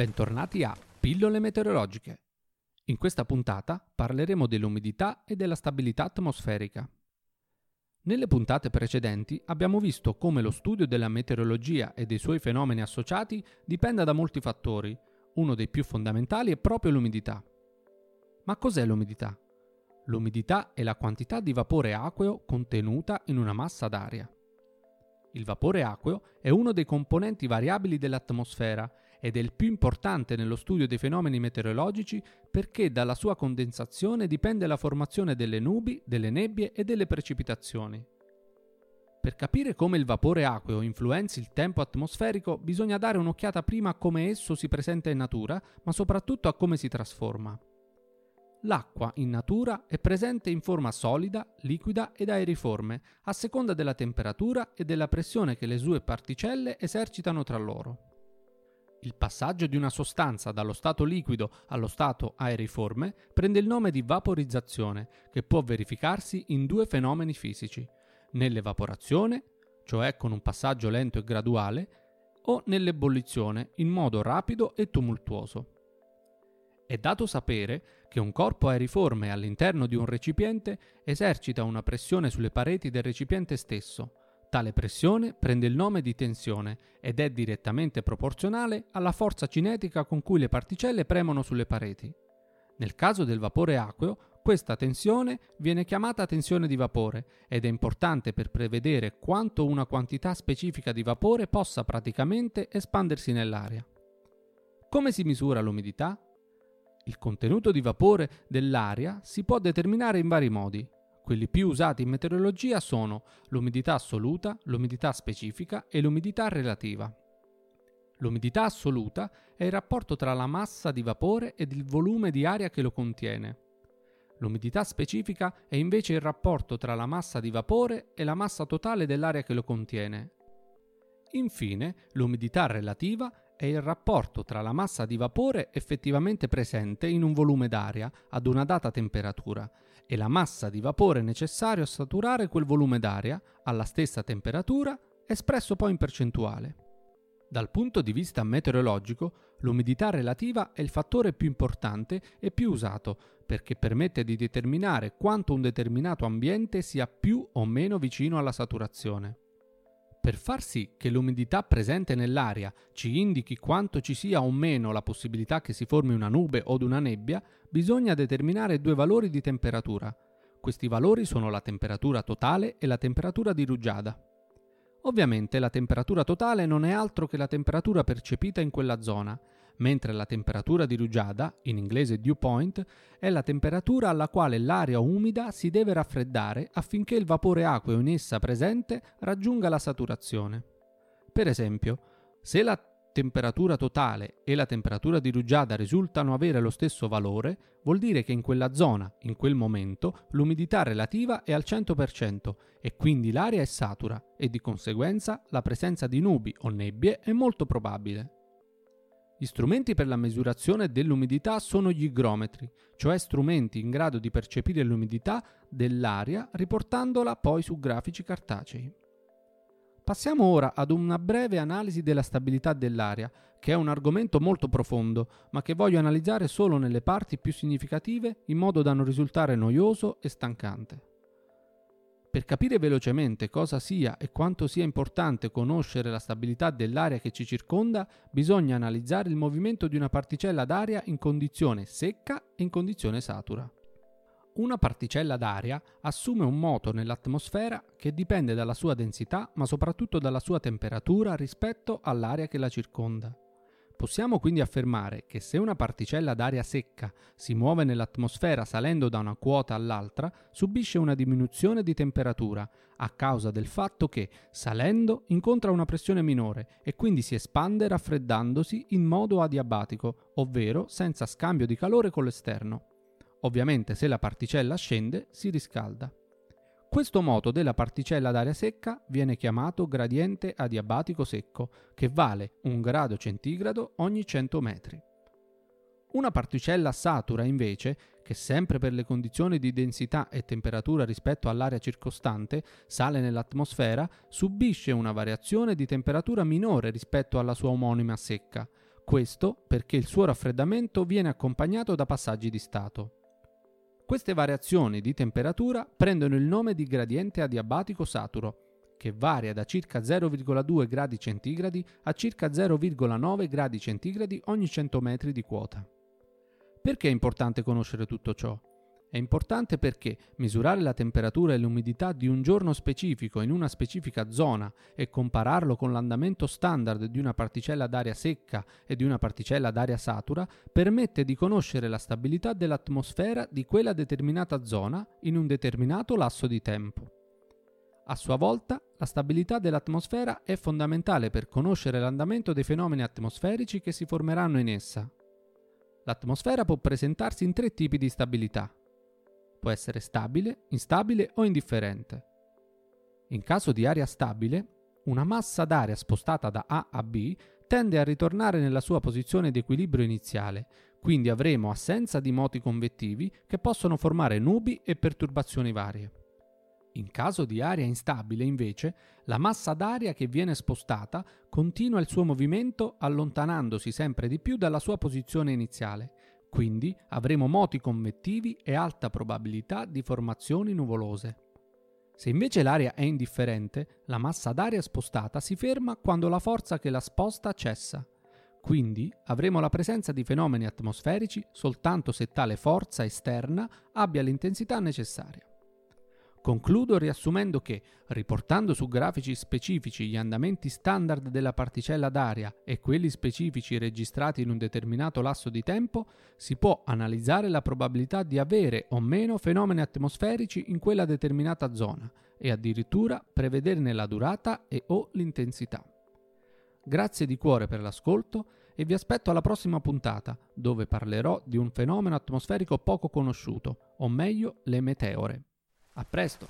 Bentornati a Pillole meteorologiche. In questa puntata parleremo dell'umidità e della stabilità atmosferica. Nelle puntate precedenti abbiamo visto come lo studio della meteorologia e dei suoi fenomeni associati dipenda da molti fattori. Uno dei più fondamentali è proprio l'umidità. Ma cos'è l'umidità? L'umidità è la quantità di vapore acqueo contenuta in una massa d'aria. Il vapore acqueo è uno dei componenti variabili dell'atmosfera ed è il più importante nello studio dei fenomeni meteorologici perché dalla sua condensazione dipende la formazione delle nubi, delle nebbie e delle precipitazioni. Per capire come il vapore acqueo influenzi il tempo atmosferico bisogna dare un'occhiata prima a come esso si presenta in natura, ma soprattutto a come si trasforma. L'acqua in natura è presente in forma solida, liquida ed aeriforme, a seconda della temperatura e della pressione che le sue particelle esercitano tra loro. Il passaggio di una sostanza dallo stato liquido allo stato aeriforme prende il nome di vaporizzazione, che può verificarsi in due fenomeni fisici, nell'evaporazione, cioè con un passaggio lento e graduale, o nell'ebollizione, in modo rapido e tumultuoso. È dato sapere che un corpo aeriforme all'interno di un recipiente esercita una pressione sulle pareti del recipiente stesso, Tale pressione prende il nome di tensione ed è direttamente proporzionale alla forza cinetica con cui le particelle premono sulle pareti. Nel caso del vapore acqueo, questa tensione viene chiamata tensione di vapore ed è importante per prevedere quanto una quantità specifica di vapore possa praticamente espandersi nell'aria. Come si misura l'umidità? Il contenuto di vapore dell'aria si può determinare in vari modi. Quelli più usati in meteorologia sono l'umidità assoluta, l'umidità specifica e l'umidità relativa. L'umidità assoluta è il rapporto tra la massa di vapore ed il volume di aria che lo contiene. L'umidità specifica è invece il rapporto tra la massa di vapore e la massa totale dell'aria che lo contiene. Infine, l'umidità relativa è il rapporto tra la massa di vapore effettivamente presente in un volume d'aria ad una data temperatura e la massa di vapore necessario a saturare quel volume d'aria alla stessa temperatura espresso poi in percentuale. Dal punto di vista meteorologico, l'umidità relativa è il fattore più importante e più usato perché permette di determinare quanto un determinato ambiente sia più o meno vicino alla saturazione. Per far sì che l'umidità presente nell'aria ci indichi quanto ci sia o meno la possibilità che si formi una nube o una nebbia, bisogna determinare due valori di temperatura. Questi valori sono la temperatura totale e la temperatura di rugiada. Ovviamente la temperatura totale non è altro che la temperatura percepita in quella zona, mentre la temperatura di rugiada, in inglese dew point, è la temperatura alla quale l'aria umida si deve raffreddare affinché il vapore acqueo in essa presente raggiunga la saturazione. Per esempio, se la temperatura totale e la temperatura di rugiada risultano avere lo stesso valore, vuol dire che in quella zona, in quel momento, l'umidità relativa è al 100% e quindi l'aria è satura e di conseguenza la presenza di nubi o nebbie è molto probabile. Gli strumenti per la misurazione dell'umidità sono gli igrometri, cioè strumenti in grado di percepire l'umidità dell'aria riportandola poi su grafici cartacei. Passiamo ora ad una breve analisi della stabilità dell'aria, che è un argomento molto profondo, ma che voglio analizzare solo nelle parti più significative in modo da non risultare noioso e stancante. Per capire velocemente cosa sia e quanto sia importante conoscere la stabilità dell'aria che ci circonda, bisogna analizzare il movimento di una particella d'aria in condizione secca e in condizione satura. Una particella d'aria assume un moto nell'atmosfera che dipende dalla sua densità, ma soprattutto dalla sua temperatura rispetto all'aria che la circonda. Possiamo quindi affermare che se una particella d'aria secca si muove nell'atmosfera salendo da una quota all'altra, subisce una diminuzione di temperatura a causa del fatto che, salendo, incontra una pressione minore e quindi si espande raffreddandosi in modo adiabatico, ovvero senza scambio di calore con l'esterno. Ovviamente se la particella scende, si riscalda. Questo moto della particella d'aria secca viene chiamato gradiente adiabatico secco, che vale 1 grado centigrado ogni 100 metri. Una particella satura, invece, che sempre per le condizioni di densità e temperatura rispetto all'aria circostante sale nell'atmosfera, subisce una variazione di temperatura minore rispetto alla sua omonima secca, Questo perché il suo raffreddamento viene accompagnato da passaggi di stato. Queste variazioni di temperatura prendono il nome di gradiente adiabatico saturo, che varia da circa 0,2 gradi centigradi a circa 0,9 gradi centigradi ogni 100 metri di quota. Perché è importante conoscere tutto ciò? È importante perché misurare la temperatura e l'umidità di un giorno specifico in una specifica zona e compararlo con l'andamento standard di una particella d'aria secca e di una particella d'aria satura permette di conoscere la stabilità dell'atmosfera di quella determinata zona in un determinato lasso di tempo. A sua volta, la stabilità dell'atmosfera è fondamentale per conoscere l'andamento dei fenomeni atmosferici che si formeranno in essa. L'atmosfera può presentarsi in tre tipi di stabilità può essere stabile, instabile o indifferente. In caso di aria stabile, una massa d'aria spostata da A a B tende a ritornare nella sua posizione di equilibrio iniziale, quindi avremo assenza di moti convettivi che possono formare nubi e perturbazioni varie. In caso di aria instabile, invece, la massa d'aria che viene spostata continua il suo movimento allontanandosi sempre di più dalla sua posizione iniziale, quindi avremo moti convettivi e alta probabilità di formazioni nuvolose. Se invece l'aria è indifferente, la massa d'aria spostata si ferma quando la forza che la sposta cessa. Quindi avremo la presenza di fenomeni atmosferici soltanto se tale forza esterna abbia l'intensità necessaria. Concludo riassumendo che, riportando su grafici specifici gli andamenti standard della particella d'aria e quelli specifici registrati in un determinato lasso di tempo, si può analizzare la probabilità di avere o meno fenomeni atmosferici in quella determinata zona e addirittura prevederne la durata e o l'intensità. Grazie di cuore per l'ascolto e vi aspetto alla prossima puntata, dove parlerò di un fenomeno atmosferico poco conosciuto, o meglio le meteore. A presto!